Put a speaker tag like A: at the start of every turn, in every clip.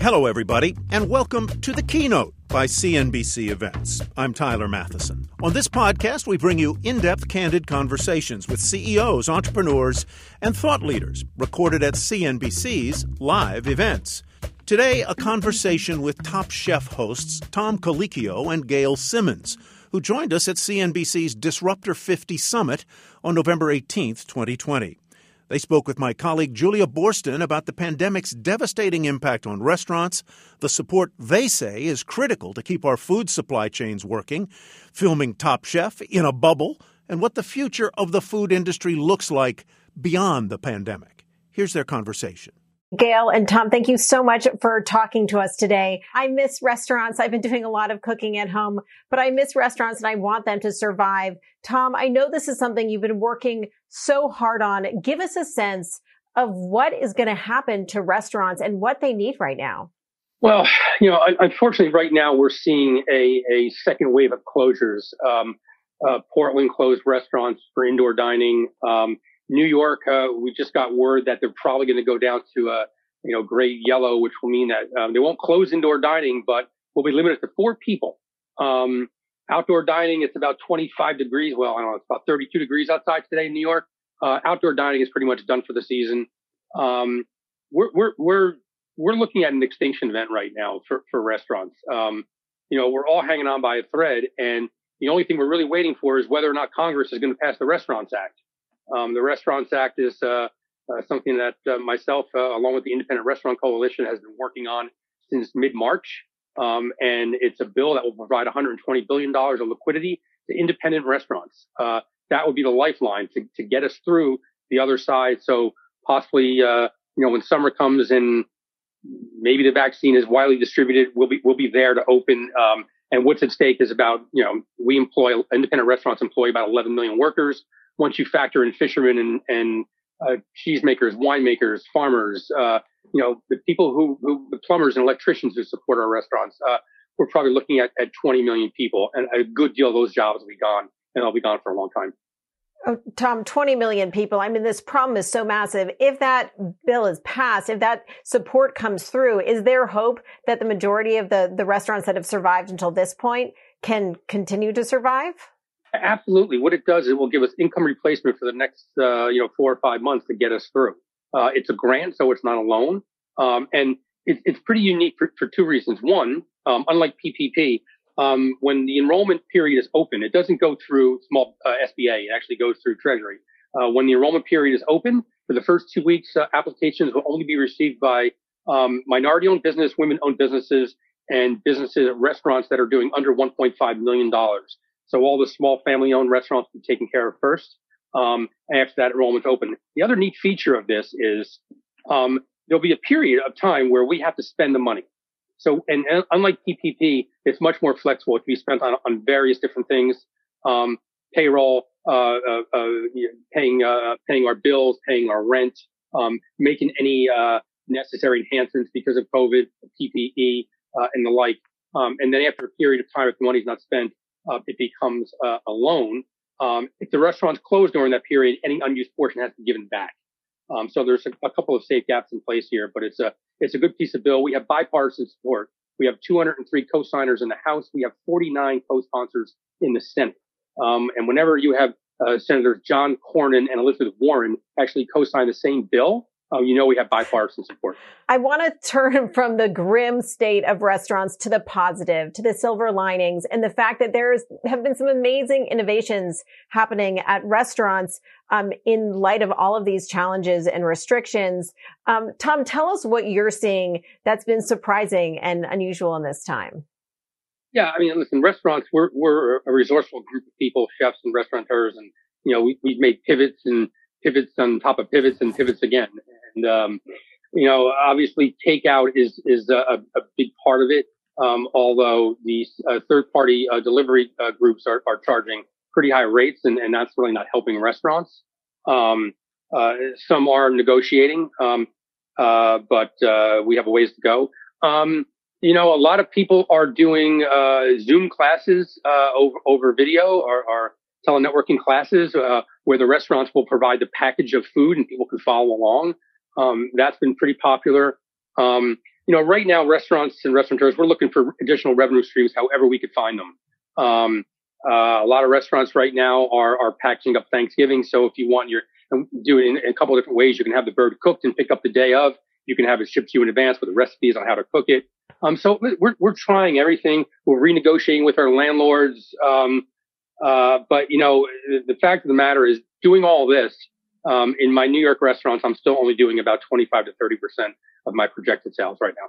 A: Hello, everybody, and welcome to the keynote by CNBC Events. I'm Tyler Mathisen. On this podcast, we bring you in depth, candid conversations with CEOs, entrepreneurs, and thought leaders recorded at CNBC's live events. Today, a conversation with Top Chef hosts Tom Colicchio and Gail Simmons, who joined us at CNBC's Disruptor 50 Summit on November 18th, 2020. They spoke with my colleague Julia Boorstin about the pandemic's devastating impact on restaurants, the support they say is critical to keep our food supply chains working, filming Top Chef in a bubble, and what the future of the food industry looks like beyond the pandemic. Here's their conversation.
B: Gail and Tom, thank you so much for talking to us today. I miss restaurants. I've been doing a lot of cooking at home, but I miss restaurants and I want them to survive. Tom, I know this is something you've been working so hard on. Give us a sense of what is going to happen to restaurants and what they need right now.
C: Well, you know, unfortunately, right now we're seeing a, a second wave of closures. Um, uh, Portland closed restaurants for indoor dining. Um, New York, uh, we just got word that they're probably going to go down to a, you know, gray yellow, which will mean that um, they won't close indoor dining, but will be limited to four people. Um, outdoor dining, it's about 25 degrees. Well, I don't know, it's about 32 degrees outside today in New York. Uh, outdoor dining is pretty much done for the season. Um, we're, we're, we're, we're looking at an extinction event right now for, for restaurants. Um, you know, we're all hanging on by a thread and the only thing we're really waiting for is whether or not Congress is going to pass the Restaurants Act. Um, the Restaurants Act is uh, uh, something that uh, myself, uh, along with the Independent Restaurant Coalition, has been working on since mid-March. Um, and it's a bill that will provide 120 billion dollars of liquidity to independent restaurants. Uh, that would be the lifeline to, to get us through the other side. So possibly, uh, you know, when summer comes and maybe the vaccine is widely distributed, we'll be we'll be there to open. Um, and what's at stake is about, you know, we employ independent restaurants employ about 11 million workers once you factor in fishermen and, and uh, cheesemakers, winemakers, farmers, uh, you know, the people who, who, the plumbers and electricians who support our restaurants, uh, we're probably looking at, at 20 million people and a good deal of those jobs will be gone and they'll be gone for a long time.
B: Oh, Tom, 20 million people. I mean, this problem is so massive. If that bill is passed, if that support comes through, is there hope that the majority of the, the restaurants that have survived until this point can continue to survive?
C: Absolutely. What it does, is it will give us income replacement for the next, uh, you know, four or five months to get us through. Uh, it's a grant, so it's not a loan. Um, and it, it's pretty unique for, for two reasons. One, um, unlike PPP, um, when the enrollment period is open, it doesn't go through small uh, SBA. It actually goes through Treasury. Uh, when the enrollment period is open, for the first two weeks, uh, applications will only be received by um, minority-owned business, women-owned businesses, and businesses, restaurants that are doing under 1.5 million dollars. So all the small family owned restaurants will be taken care of first. Um, after that enrollment's open. The other neat feature of this is, um, there'll be a period of time where we have to spend the money. So, and, and unlike PPP, it's much more flexible. It can be spent on, on various different things. Um, payroll, uh, uh, uh, paying, uh, paying our bills, paying our rent, um, making any, uh, necessary enhancements because of COVID, PPE, uh, and the like. Um, and then after a period of time, if the money's not spent, uh, it becomes uh, a loan. Um, if the restaurant's closed during that period, any unused portion has to be given back. Um, so there's a, a, couple of safe gaps in place here, but it's a it's a good piece of bill. We have bipartisan support. We have 203 co-signers in the House. We have 49 co-sponsors in the Senate. Um, and whenever you have uh, Senators John Cornyn and Elizabeth Warren actually co-sign the same bill, Oh, you know we have bipartisan support.
B: I want to turn from the grim state of restaurants to the positive, to the silver linings, and the fact that there's have been some amazing innovations happening at restaurants um, in light of all of these challenges and restrictions. Um, Tom, tell us what you're seeing that's been surprising and unusual in this time.
C: Yeah, I mean, listen, restaurants we're we're a resourceful group of people, chefs and restaurateurs, and you know we we've made pivots and pivots on top of pivots and pivots again. And um, you know, obviously takeout is, is a, a big part of it. Um, although these uh, third party uh, delivery uh, groups are, are charging pretty high rates and, and that's really not helping restaurants. Um, uh, some are negotiating, um, uh, but uh, we have a ways to go. Um, you know, a lot of people are doing Zoom classes over, over video or, telenetworking classes where the restaurants will provide the package of food and people can follow along. Um, that's been pretty popular. Um, you know, right now, restaurants and restaurateurs, we're looking for additional revenue streams however we could find them. Um, uh, a lot of restaurants right now are, are packaging up Thanksgiving. So if you want your, do it in, in, a couple different ways. You can have the bird cooked and pick up the day of. You can have it shipped to you in advance with the recipes on how to cook it. Um, so we're, we're trying everything. We're renegotiating with our landlords. Um, uh, but you know, the fact of the matter is doing all this, um, in my New York restaurants, I'm still only doing about 25 to 30 percent of my projected sales right now.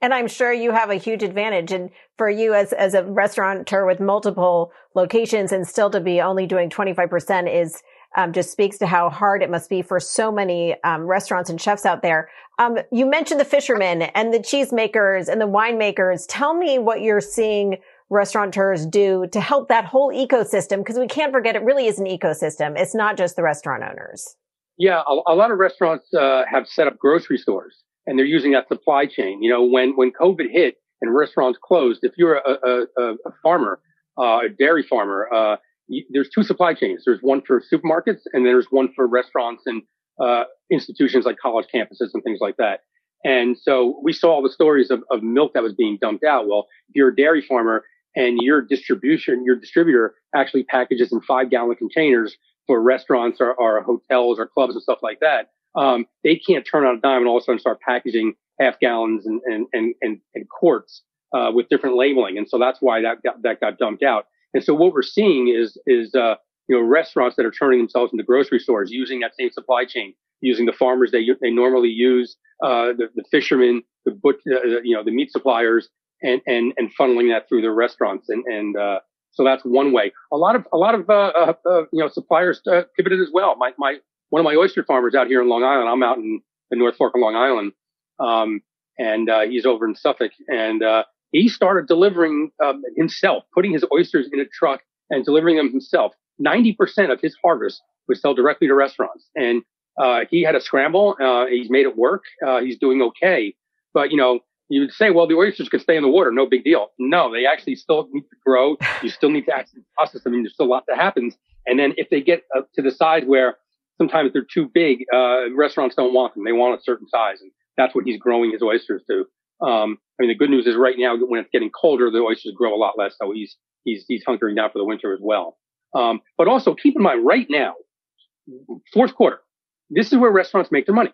B: And I'm sure you have a huge advantage. And for you as, as a restaurateur with multiple locations and still to be only doing 25% is, um, just speaks to how hard it must be for so many um, restaurants and chefs out there. Um, you mentioned the fishermen and the cheesemakers and the winemakers. Tell me what you're seeing restaurateurs do to help that whole ecosystem? Because we can't forget it really is an ecosystem. It's not just the restaurant owners.
C: Yeah, a, a lot of restaurants uh, have set up grocery stores and they're using that supply chain. You know, when when COVID hit and restaurants closed, if you're a, a, a farmer, uh, a dairy farmer, uh, you, there's two supply chains. There's one for supermarkets and there's one for restaurants and uh, institutions like college campuses and things like that. And so we saw all the stories of, of milk that was being dumped out. Well, if you're a dairy farmer and your distribution, your distributor actually packages in five gallon containers for restaurants or, or, hotels or clubs and stuff like that. Um, they can't turn on a dime and all of a sudden start packaging half gallons and, and, and, and, and quarts, uh, with different labeling. And so that's why that got, that got dumped out. And so what we're seeing is, is, uh, you know, restaurants that are turning themselves into grocery stores using that same supply chain, using the farmers they, they normally use, uh, the, the fishermen, the, but, uh, you know, the meat suppliers, and, and, and funneling that through their restaurants. And, and, uh, so that's one way. A lot of, a lot of, uh, uh, uh you know, suppliers uh, pivoted as well. My, my, one of my oyster farmers out here in Long Island, I'm out in the North Fork of Long Island. Um, and, uh, he's over in Suffolk and, uh, he started delivering, um, himself, putting his oysters in a truck and delivering them himself. 90% of his harvest was sold directly to restaurants. And, uh, he had a scramble. Uh, he's made it work. Uh, he's doing okay. But, you know, you would say, well, the oysters could stay in the water, no big deal. No, they actually still need to grow. You still need to actually process them. I mean, there's still a lot that happens. And then if they get to the size where sometimes they're too big, uh, restaurants don't want them. They want a certain size. And that's what he's growing his oysters to. Um, I mean, the good news is right now when it's getting colder, the oysters grow a lot less. So he's, he's, he's hunkering down for the winter as well. Um, but also keep in mind right now, fourth quarter, this is where restaurants make their money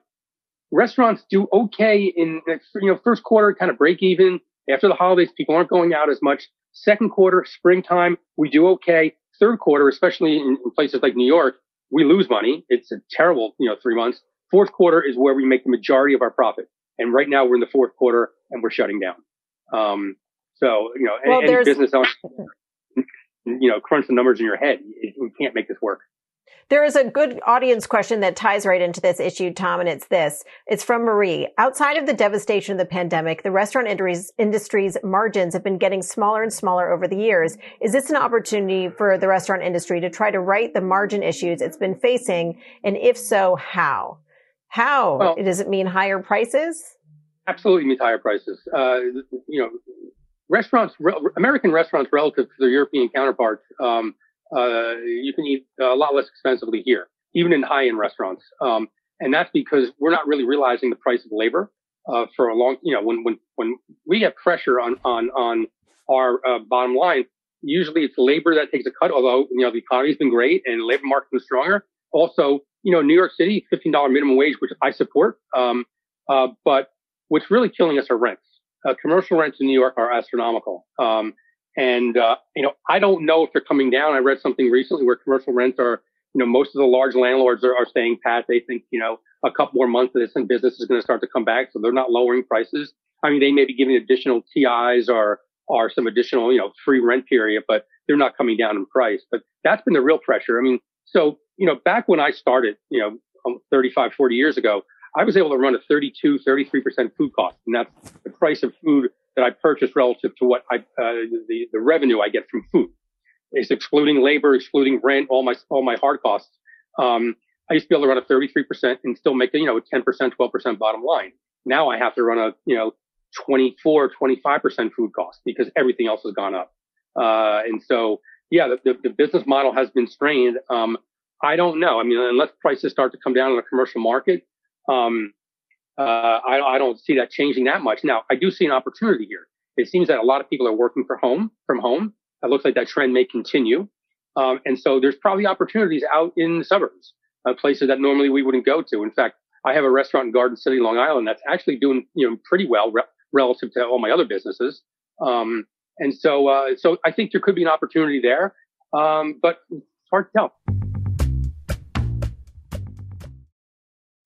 C: restaurants do okay in, you know, first quarter, kind of break even. After the holidays, people aren't going out as much. Second quarter, springtime, we do okay. Third quarter, especially in, in places like New York, we lose money. It's a terrible, you know, three months. Fourth quarter is where we make the majority of our profit. And right now we're in the fourth quarter and we're shutting down. Um, so, you know, well, any, any business owner, you know, crunch the numbers in your head. we can't make this work.
B: There is a good audience question that ties right into this issue, Tom, and it's this. It's from Marie. Outside of the devastation of the pandemic, the restaurant industry's margins have been getting smaller and smaller over the years. Is this an opportunity for the restaurant industry to try to right the margin issues it's been facing? And if so, how? How? Well, does it mean higher prices?
C: Absolutely means higher prices. Uh, you know, restaurants, American restaurants relative to their European counterparts, um, uh, you can eat a lot less expensively here, even in high end restaurants. Um, and that's because we're not really realizing the price of labor, uh, for a long, you know, when, when, when we have pressure on, on, on our uh, bottom line, usually it's labor that takes a cut, although, you know, the economy's been great and labor market is stronger. Also, you know, New York City, $15 minimum wage, which I support. Um, uh, but what's really killing us are rents. Uh, commercial rents in New York are astronomical. Um, and, uh, you know, I don't know if they're coming down. I read something recently where commercial rents are, you know, most of the large landlords are, are staying pat. They think, you know, a couple more months of this and business is going to start to come back. So they're not lowering prices. I mean, they may be giving additional TIs or, or some additional, you know, free rent period, but they're not coming down in price. But that's been the real pressure. I mean, so, you know, back when I started, you know, 35, 40 years ago, I was able to run a 32, 33% food cost. And that's the price of food that I purchase relative to what I, uh, the, the revenue I get from food. It's excluding labor, excluding rent, all my, all my hard costs. Um, I used to be able to run a 33% and still make you know, a 10%, 12% bottom line. Now I have to run a, you know, 24, 25% food cost because everything else has gone up. Uh, and so, yeah, the, the, the, business model has been strained. Um, I don't know. I mean, unless prices start to come down in the commercial market, um, uh, I, I, don't see that changing that much. Now, I do see an opportunity here. It seems that a lot of people are working from home, from home. It looks like that trend may continue. Um, and so there's probably opportunities out in the suburbs, uh, places that normally we wouldn't go to. In fact, I have a restaurant in Garden City, Long Island that's actually doing, you know, pretty well re- relative to all my other businesses. Um, and so, uh, so I think there could be an opportunity there. Um, but it's hard to tell.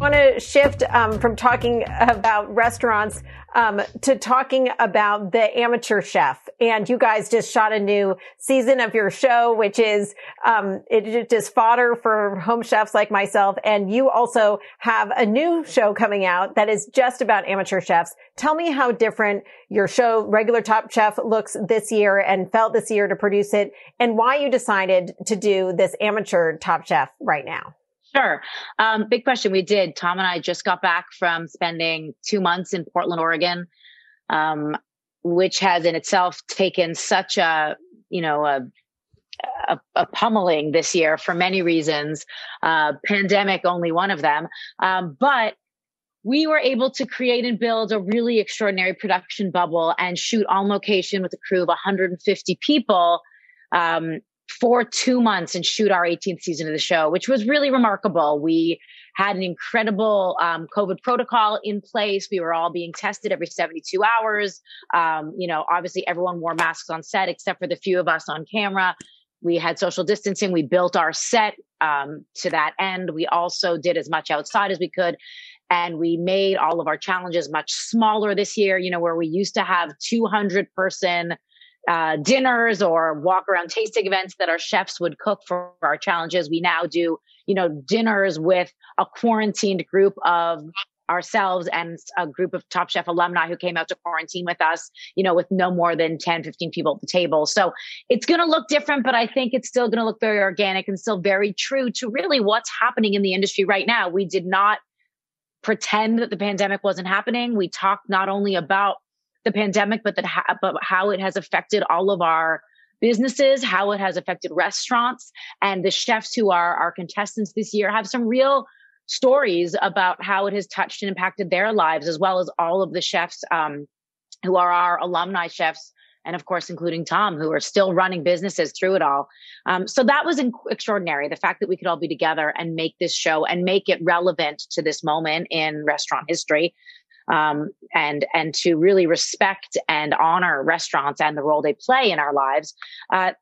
B: Want to shift um, from talking about restaurants um, to talking about the amateur chef. And you guys just shot a new season of your show, which is um, it is fodder for home chefs like myself. And you also have a new show coming out that is just about amateur chefs. Tell me how different your show, Regular Top Chef, looks this year and felt this year to produce it, and why you decided to do this amateur Top Chef right now.
D: Sure. Um, big question. We did. Tom and I just got back from spending two months in Portland, Oregon, um, which has in itself taken such a, you know, a, a, a pummeling this year for many reasons. Uh, pandemic, only one of them. Um, but we were able to create and build a really extraordinary production bubble and shoot on location with a crew of 150 people um, for two months and shoot our 18th season of the show, which was really remarkable. We had an incredible um, COVID protocol in place. We were all being tested every 72 hours. Um, you know, obviously everyone wore masks on set except for the few of us on camera. We had social distancing. We built our set um, to that end. We also did as much outside as we could. And we made all of our challenges much smaller this year, you know, where we used to have 200 person uh, dinners or walk around tasting events that our chefs would cook for our challenges. We now do, you know, dinners with a quarantined group of ourselves and a group of Top Chef alumni who came out to quarantine with us, you know, with no more than 10, 15 people at the table. So it's going to look different, but I think it's still going to look very organic and still very true to really what's happening in the industry right now. We did not pretend that the pandemic wasn't happening. We talked not only about the pandemic, but that ha- but how it has affected all of our businesses, how it has affected restaurants, and the chefs who are our contestants this year have some real stories about how it has touched and impacted their lives, as well as all of the chefs um, who are our alumni chefs. And of course, including Tom, who are still running businesses through it all. Um, so that was inc- extraordinary. The fact that we could all be together and make this show and make it relevant to this moment in restaurant history um, and and to really respect and honor restaurants and the role they play in our lives. Uh,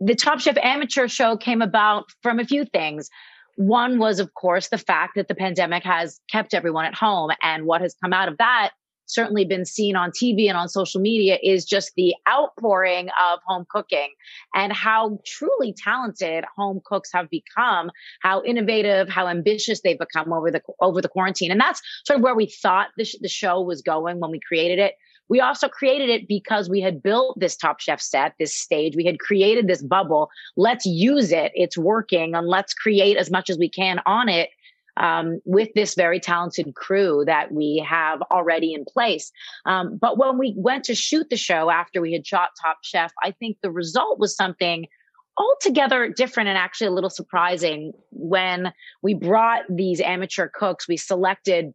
D: the Top Chef Amateur Show came about from a few things. One was, of course, the fact that the pandemic has kept everyone at home, and what has come out of that certainly been seen on TV and on social media is just the outpouring of home cooking and how truly talented home cooks have become, how innovative, how ambitious they've become over the over the quarantine. And that's sort of where we thought the, sh- the show was going when we created it. We also created it because we had built this Top Chef set, this stage. We had created this bubble. Let's use it. It's working and let's create as much as we can on it um, with this very talented crew that we have already in place. Um, but when we went to shoot the show after we had shot Top Chef, I think the result was something altogether different and actually a little surprising when we brought these amateur cooks. We selected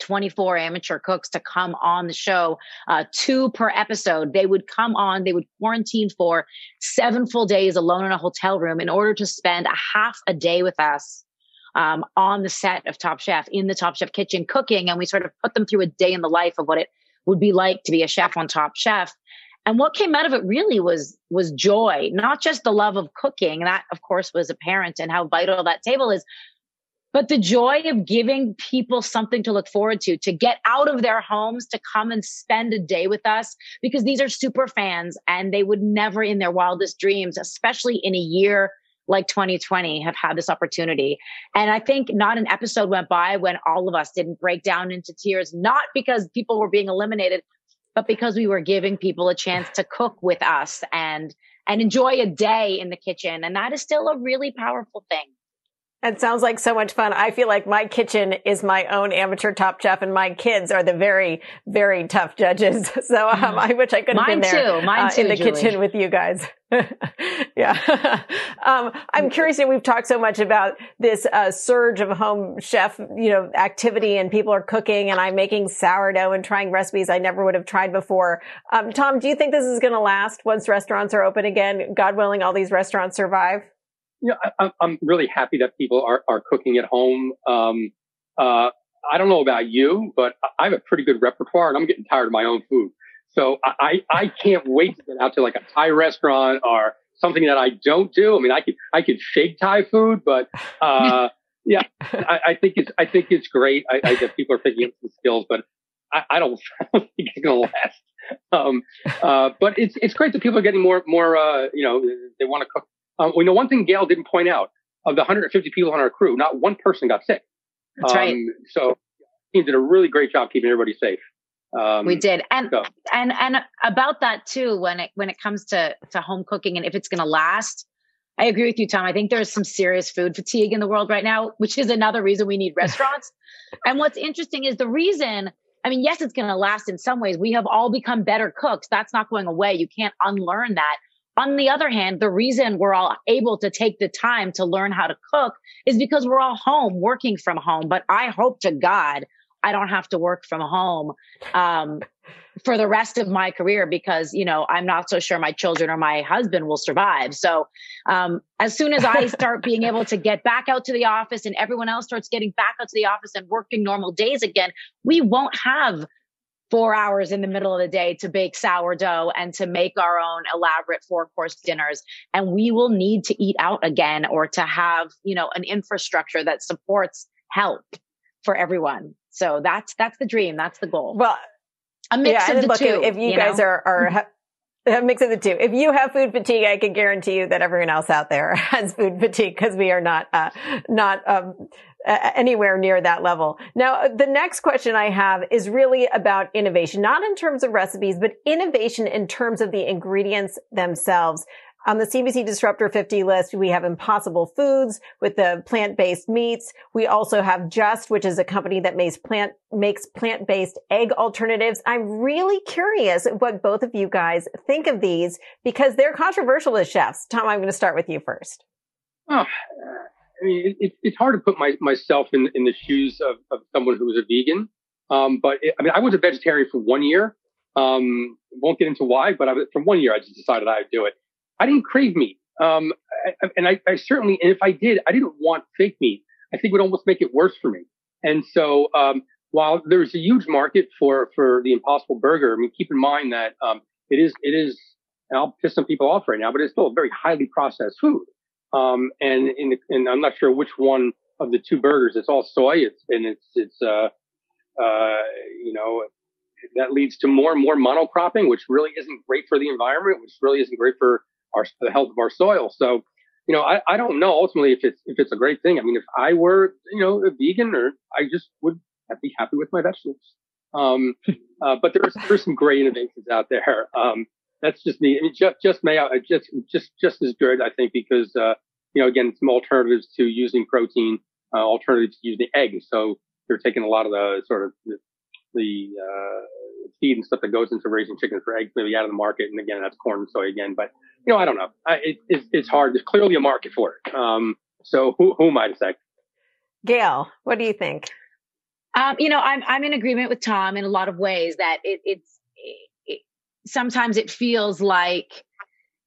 D: 24 amateur cooks to come on the show, uh, two per episode. They would come on, they would quarantine for seven full days alone in a hotel room in order to spend a half a day with us um, on the set of Top Chef in the Top Chef kitchen cooking, and we sort of put them through a day in the life of what it would be like to be a chef on Top Chef. And what came out of it really was was joy, not just the love of cooking. That, of course, was apparent and how vital that table is, but the joy of giving people something to look forward to, to get out of their homes, to come and spend a day with us, because these are super fans and they would never in their wildest dreams, especially in a year like 2020 have had this opportunity. And I think not an episode went by when all of us didn't break down into tears, not because people were being eliminated, but because we were giving people a chance to cook with us and and enjoy a day in the kitchen. And that is still a really powerful thing.
B: It sounds like so much fun. I feel like my kitchen is my own amateur top chef and my kids are the very, very tough judges. So um, mm-hmm. I wish I could have been there
D: too. Mine too,
B: uh, in the
D: Julie.
B: kitchen with you guys. yeah. um, I'm curious that we've talked so much about this uh, surge of home chef, you know, activity and people are cooking and I'm making sourdough and trying recipes I never would have tried before. Um, Tom, do you think this is going to last once restaurants are open again? God willing, all these restaurants survive?
C: You know, I, I'm really happy that people are, are cooking at home. Um, uh, I don't know about you, but I have a pretty good repertoire and I'm getting tired of my own food. So I, I can't wait to get out to like a Thai restaurant or something that I don't do. I mean, I could, I could shake Thai food, but, uh, yeah, I, I, think it's, I think it's great. I, I that people are picking up some skills, but I, I don't, I don't think it's going to last. Um, uh, but it's, it's great that people are getting more, more, uh, you know, they want to cook um, we know one thing Gail didn't point out of the 150 people on our crew, not one person got sick.
D: That's um, right.
C: So he did a really great job keeping everybody safe.
D: Um, we did, and so. and and about that too. When it when it comes to to home cooking and if it's going to last, I agree with you, Tom. I think there's some serious food fatigue in the world right now, which is another reason we need restaurants. and what's interesting is the reason. I mean, yes, it's going to last in some ways. We have all become better cooks. That's not going away. You can't unlearn that. On the other hand, the reason we're all able to take the time to learn how to cook is because we're all home working from home. But I hope to God I don't have to work from home um, for the rest of my career because you know I'm not so sure my children or my husband will survive. So um, as soon as I start being able to get back out to the office and everyone else starts getting back out to the office and working normal days again, we won't have four hours in the middle of the day to bake sourdough and to make our own elaborate four course dinners. And we will need to eat out again or to have, you know, an infrastructure that supports help for everyone. So that's, that's the dream. That's the goal.
B: Well,
D: a mix yeah, of the
B: look,
D: two.
B: If you, you guys know? are, are, mm-hmm. A mix of the two. If you have food fatigue, I can guarantee you that everyone else out there has food fatigue because we are not, uh, not, um, anywhere near that level. Now, the next question I have is really about innovation, not in terms of recipes, but innovation in terms of the ingredients themselves. On the CNBC Disruptor 50 list, we have Impossible Foods with the plant-based meats. We also have Just, which is a company that makes plant, makes plant-based egg alternatives. I'm really curious what both of you guys think of these because they're controversial as chefs. Tom, I'm going to start with you first.
C: Oh, I mean, it, it's hard to put my, myself in, in the shoes of, of someone who was a vegan. Um, but it, I mean, I was a vegetarian for one year. Um, won't get into why, but I, for one year, I just decided I would do it. I didn't crave meat. Um, and I, I, certainly, and if I did, I didn't want fake meat. I think it would almost make it worse for me. And so, um, while there's a huge market for, for the Impossible Burger, I mean, keep in mind that, um, it is, it is, and I'll piss some people off right now, but it's still a very highly processed food. Um, and in the, and I'm not sure which one of the two burgers. It's all soy. It's and it's it's uh, uh, you know that leads to more and more monocropping, which really isn't great for the environment, which really isn't great for our the health of our soil. So, you know, I, I don't know ultimately if it's if it's a great thing. I mean, if I were you know a vegan, or I just would be happy with my vegetables. Um, uh, but there's there's some great innovations out there. Um, that's just me. I mean, just just may just just just as good, I think, because uh, you know, again, some alternatives to using protein, uh, alternatives to using eggs. So they're taking a lot of the sort of the, the uh, feed and stuff that goes into raising chickens for eggs, maybe out of the market. And again, that's corn and soy again. But you know, I don't know. I, it, it's, it's hard. There's clearly a market for it. Um, so who, who am I to say?
B: Gail, what do you think?
D: Um, you know, I'm I'm in agreement with Tom in a lot of ways that it, it's sometimes it feels like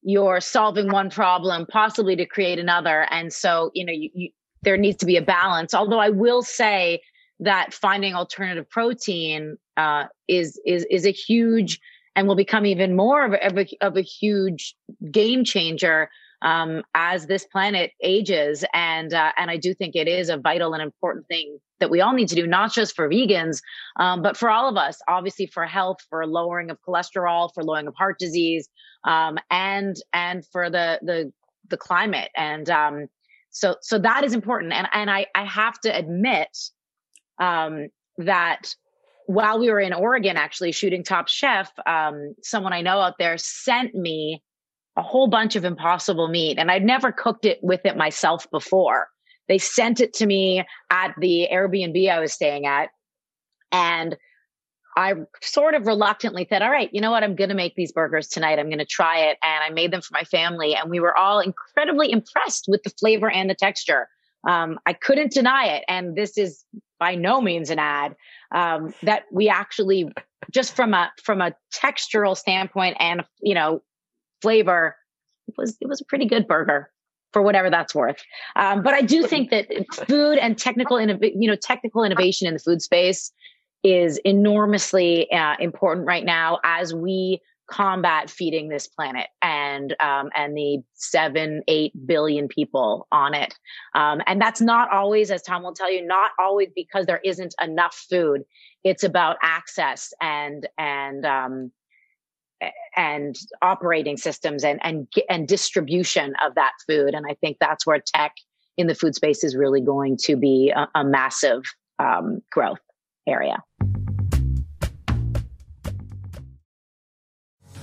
D: you're solving one problem possibly to create another and so you know you, you there needs to be a balance. Although I will say that finding alternative protein uh, is is is a huge and will become even more of a, of a, huge game changer um, as this planet ages. And uh, and I do think it is a vital and important thing that we all need to do, not just for vegans, um, but for all of us. Obviously, for health, for lowering of cholesterol, for lowering of heart disease, um, and and for the the the climate. And um, so so that is important. And and I I have to admit um, that while we were in Oregon, actually shooting Top Chef, um, someone I know out there sent me a whole bunch of impossible meat and I'd never cooked it with it myself before. They sent it to me at the Airbnb I was staying at. And I sort of reluctantly said, all right, you know what? I'm going to make these burgers tonight. I'm going to try it. And I made them for my family. And we were all incredibly impressed with the flavor and the texture. Um, I couldn't deny it. And this is by no means an ad, um, that we actually just from a, from a textural standpoint and, you know, flavor, it was it was a pretty good burger for whatever that's worth. Um, but I do think that food and technical, you know, technical innovation in the food space is enormously uh, important right now as we combat feeding this planet and um, and the seven eight billion people on it um, and that's not always as tom will tell you not always because there isn't enough food it's about access and and um, and operating systems and and and distribution of that food. And I think that's where tech in the food space is really going to be a, a massive um, growth area.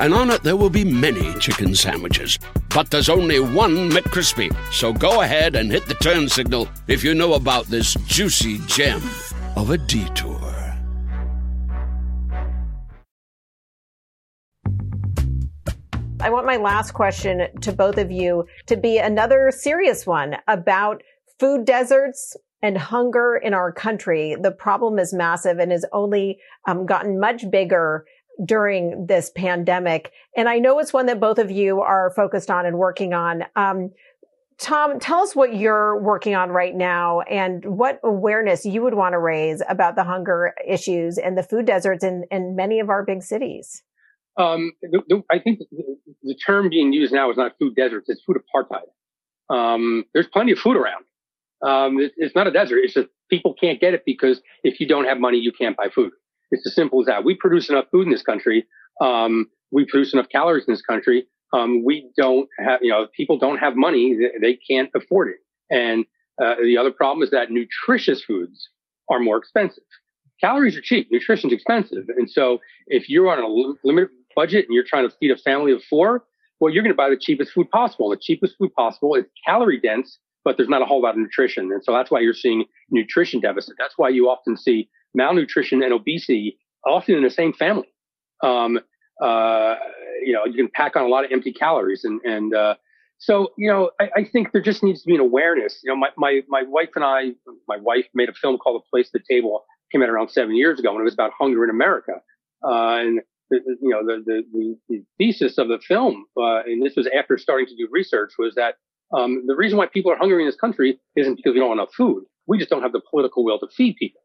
E: and on it there will be many chicken sandwiches. But there's only one McCrispy. So go ahead and hit the turn signal if you know about this juicy gem of a detour.
B: I want my last question to both of you to be another serious one about food deserts and hunger in our country. The problem is massive and has only um, gotten much bigger during this pandemic. And I know it's one that both of you are focused on and working on. Um, Tom, tell us what you're working on right now and what awareness you would want to raise about the hunger issues and the food deserts in, in many of our big cities.
C: Um, the, the, I think the, the, term being used now is not food deserts, it's food apartheid. Um, there's plenty of food around. Um, it, it's not a desert. It's just people can't get it because if you don't have money, you can't buy food. It's as simple as that. We produce enough food in this country. Um, we produce enough calories in this country. Um, we don't have, you know, people don't have money. They, can't afford it. And uh, the other problem is that nutritious foods are more expensive. Calories are cheap. Nutrition's expensive. And so if you're on a limited budget and you're trying to feed a family of four, well, you're going to buy the cheapest food possible. The cheapest food possible is calorie dense, but there's not a whole lot of nutrition. And so that's why you're seeing nutrition deficit. That's why you often see malnutrition and obesity often in the same family. Um, uh, you know, you can pack on a lot of empty calories and, and, uh, so, you know, I, I, think there just needs to be an awareness. You know, my, my, my wife and I, my wife made a film called The Place at the Table, came out around seven years ago, and it was about hunger in America. Uh, and, the, you know, the, the, the, the, thesis of the film, uh, and this was after starting to do research, was that um, the reason why people are hungry in this country isn't because we don't have enough food. We just don't have the political will to feed people.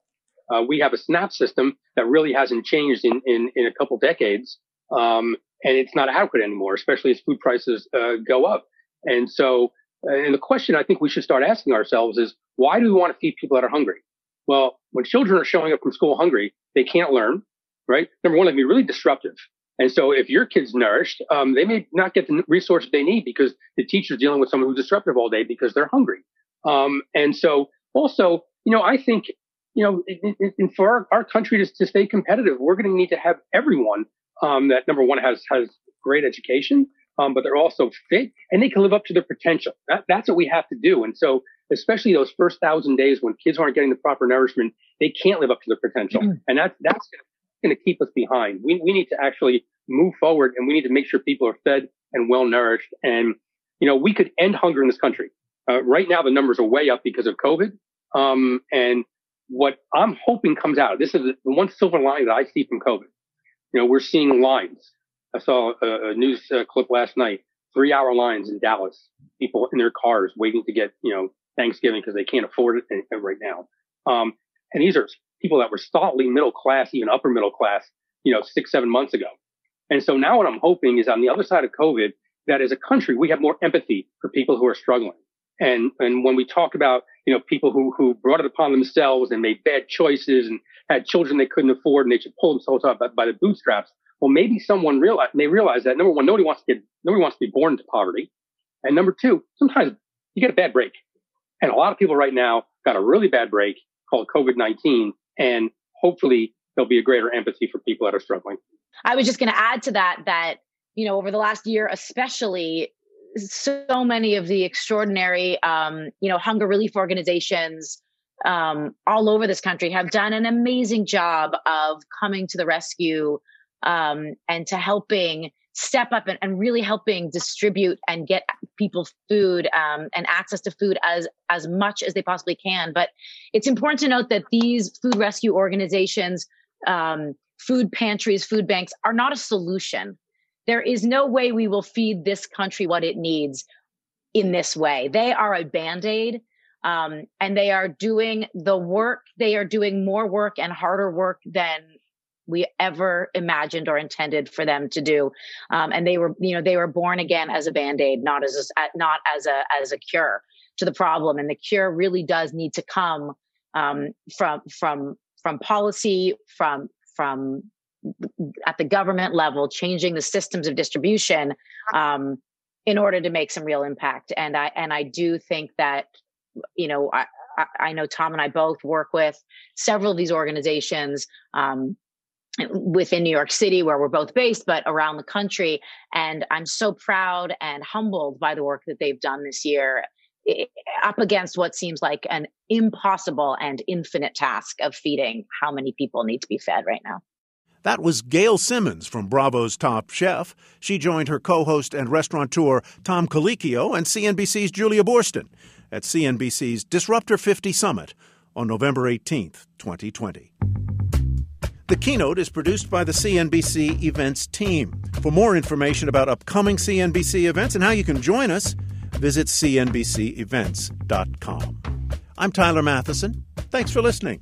C: Uh, we have a SNAP system that really hasn't changed in, in, in a couple decades. Um, and it's not adequate anymore, especially as food prices uh, go up. And so, uh, and the question I think we should start asking ourselves is, why do we want to feed people that are hungry? Well, when children are showing up from school hungry, they can't learn, right? Number one, they can be really disruptive. And so if your kid's nourished, um, they may not get the resources they need because the teacher's dealing with someone who's disruptive all day because they're hungry. Um, and so also you know, I think, you know, in, in, for our, our country to, to, stay competitive, we're going to need to have everyone um, that number one has has great education, um, but they're also fit and they can live up to their potential. That, that's what we have to do. And so, especially those first thousand days when kids aren't getting the proper nourishment, they can't live up to their potential, mm-hmm. and that's that's going to keep us behind. We we need to actually move forward, and we need to make sure people are fed and well nourished. And you know, we could end hunger in this country. Uh, right now, the numbers are way up because of COVID. Um, and what I'm hoping comes out, this is the one silver lining that I see from COVID. You know, we're seeing lines. I saw a, a news uh, clip last night, three hour lines in Dallas, people in their cars waiting to get, you know, Thanksgiving because they can't afford it right now. Um, and these are people that were solidly middle class, even upper middle class, you know, six, seven months ago. And so now what I'm hoping is on the other side of COVID, that as a country, we have more empathy for people who are struggling. And, and when we talk about, you know, people who, who brought it upon themselves and made bad choices and had children they couldn't afford and they should pull themselves up by, by the bootstraps. Well, maybe someone realized, they realize that number one, nobody wants to get, nobody wants to be born into poverty. And number two, sometimes you get a bad break. And a lot of people right now got a really bad break called COVID-19. And hopefully there'll be a greater empathy for people that are struggling.
D: I was just going to add to that, that, you know, over the last year, especially so many of the extraordinary, um, you know, hunger relief organizations um, all over this country have done an amazing job of coming to the rescue um, and to helping step up and, and, really helping distribute and get people food um, and access to food as as much as they possibly can. But it's important to note that these food rescue organizations, um, food pantries, food banks are not a solution there is no way we will feed this country what it needs in this way. They are a band aid. Um, and they are doing the work. They are doing more work and harder work than we ever imagined or intended for them to do. Um, and they were, you know, they were born again as a band aid, not as a, not as a as a cure to the problem. And the cure really does need to come um, from from from policy, from from at the government level, changing the systems of distribution um, in order to make some real impact. And I and I do think that you know I, I know Tom and I both work with several of these organizations. Um, within New York City, where we're both based, but around the country. And I'm so proud and humbled by the work that they've done this year up against what seems like an impossible and infinite task of feeding how many people need to be fed right now.
A: That was Gail Simmons from Bravo's Top Chef. She joined her co host and restaurateur Tom Colicchio and CNBC's Julia Boorstin at CNBC's Disruptor 50 Summit on November 18, 2020. The keynote is produced by the CNBC Events team. For more information about upcoming CNBC events and how you can join us, visit CNBCEvents.com. I'm Tyler Mathisen. Thanks for listening.